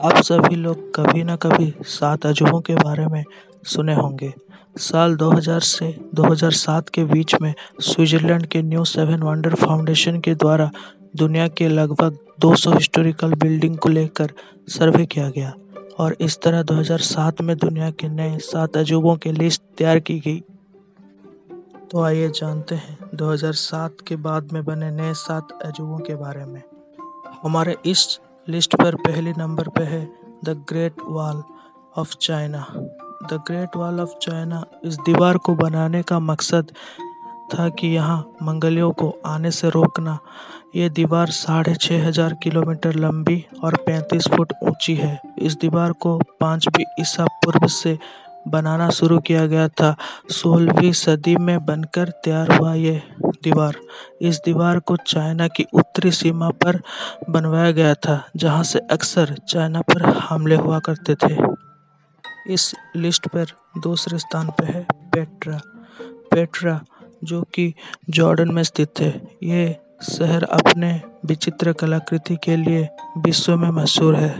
आप सभी लोग कभी ना कभी सात अजूबों के बारे में सुने होंगे। साल 2000 से 2007 के बीच में स्विट्जरलैंड के न्यू सेवन वंडर फाउंडेशन के द्वारा दुनिया के लगभग 200 हिस्टोरिकल बिल्डिंग को लेकर सर्वे किया गया और इस तरह 2007 में दुनिया के नए सात अजूबों की लिस्ट तैयार की गई। तो आइए जानते हैं 2007 के बाद में बने नए सात अजूबों के बारे में। हमारे इस लिस्ट पर पहले नंबर पे है the great wall of China. The great wall of China इस दीवार को बनाने का मकसद था कि यहाँ मंगलियों को आने से रोकना। ये दीवार साढ़े छः हज़ार किलोमीटर लंबी और पैंतीस फुट ऊँची है। इस दीवार को पाँचवीं ईसा पूर्व से बनाना शुरू किया गया था। सोलहवीं सदी में बनकर तैयार हुआ ये दीवार। इस दीवार को चाइना की उत्तरी सीमा पर बनवाया गया था, जहाँ से अक्सर चाइना पर हमले हुआ करते थे। इस लिस्ट पर दूसरे स्थान पर है पेट्रा। पेट्रा, जो कि जॉर्डन में स्थित है। ये शहर अपने विचित्र कलाकृति के लिए विश्व में मशहूर है।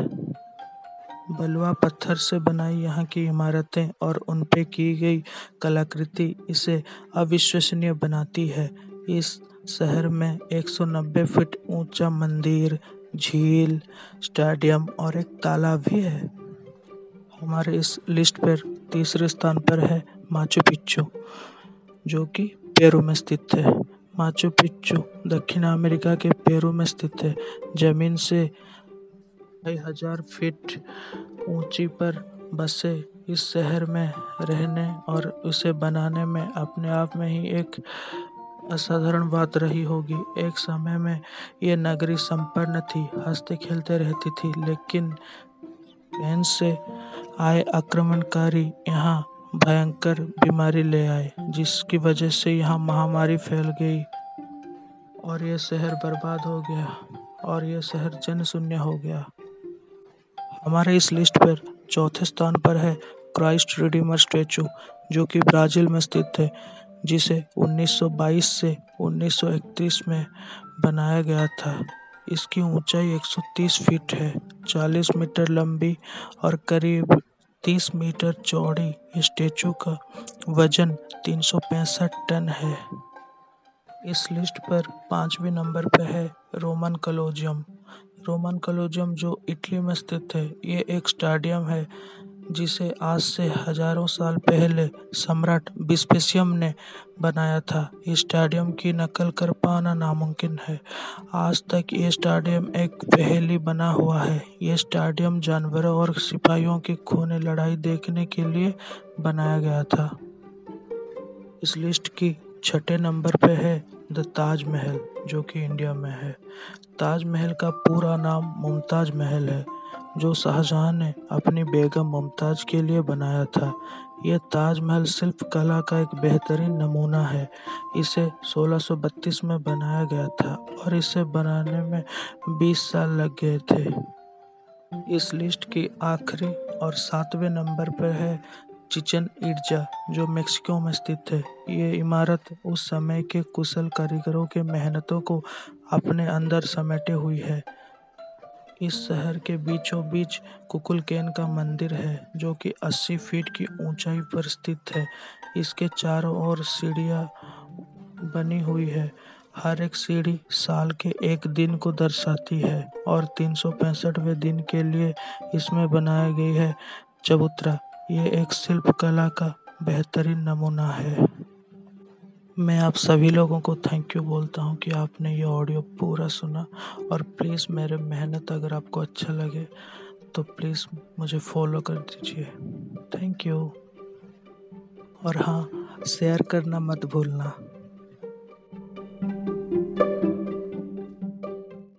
बलुआ पत्थर से बनाई यहाँ की इमारतें और उन पे की गई कलाकृति इसे अविश्वसनीय बनाती है। इस शहर में 190 फीट ऊँचा मंदिर, झील, स्टेडियम और एक तालाब भी है। हमारे इस लिस्ट पर तीसरे स्थान पर है माचू पिच्चू, जो कि पेरू में स्थित है। माचू पिच्चू दक्षिण अमेरिका के पेरू में स्थित है। ज़मीन से कई हज़ार फीट ऊँची पर बसे इस शहर में रहने और उसे बनाने में अपने आप में ही एक असाधारण बात रही होगी। एक समय में ये नगरी संपन्न थी, हँसते खेलते रहती थी, लेकिन स्पेन से आए आक्रमणकारी यहाँ भयंकर बीमारी ले आए, जिसकी वजह से यहाँ महामारी फैल गई और यह शहर बर्बाद हो गया और यह शहर जन शून्य हो गया। हमारे इस लिस्ट पर चौथे स्थान पर है क्राइस्ट रिडीमर स्टैचू, जो कि ब्राज़ील में स्थित है जिसे 1922 से 1931 में बनाया गया था। इसकी ऊंचाई 130 फीट है 40 मीटर लंबी और करीब 30 मीटर चौड़ी। स्टैचू का वज़न तीन सौ पैंसठ टन है। इस लिस्ट पर पाँचवें नंबर पर है रोमन कलोजियम। रोमन कलोजियम जो इटली में स्थित है, ये एक स्टेडियम है जिसे आज से हज़ारों साल पहले सम्राट विस्पेशियम ने बनाया था। स्टेडियम की नकल कर पाना नामुमकिन है। आज तक ये स्टेडियम एक पहेली बना हुआ है। ये स्टेडियम जानवरों और सिपाहियों की खूनी लड़ाई देखने के लिए बनाया गया था। इस लिस्ट की छठे नंबर पे है द ताजमहल, जो कि इंडिया में है। ताजमहल का पूरा नाम मुमताज़ महल है। जो शाहजहां ने अपनी बेगम मुमताज़ के लिए बनाया था। यह ताजमहल शिल्प कला का एक बेहतरीन नमूना है। इसे 1632 में बनाया गया था और इसे बनाने में 20 साल लग गए थे। इस लिस्ट की आखिरी और सातवें नंबर पर है चिचन इर्जा जो मेक्सिको में स्थित है। ये इमारत उस समय के कुशल कारीगरों के मेहनतों को अपने अंदर समेटे हुई है। इस शहर के बीचों बीच कुकुलकेन का मंदिर है, जो कि 80 फीट की ऊंचाई पर स्थित है। इसके चारों ओर सीढ़ियाँ बनी हुई है। हर एक सीढ़ी साल के एक दिन को दर्शाती है और तीन सौ दिन के लिए इसमें बनाई गई है। चबूतरा, ये एक शिल्प कला का बेहतरीन नमूना है। मैं आप सभी लोगों को थैंक यू बोलता हूँ कि आपने ये ऑडियो पूरा सुना। और प्लीज़ मेरे मेहनत अगर आपको अच्छा लगे तो प्लीज़ मुझे फॉलो कर दीजिए। थैंक यू और हाँ शेयर करना मत भूलना।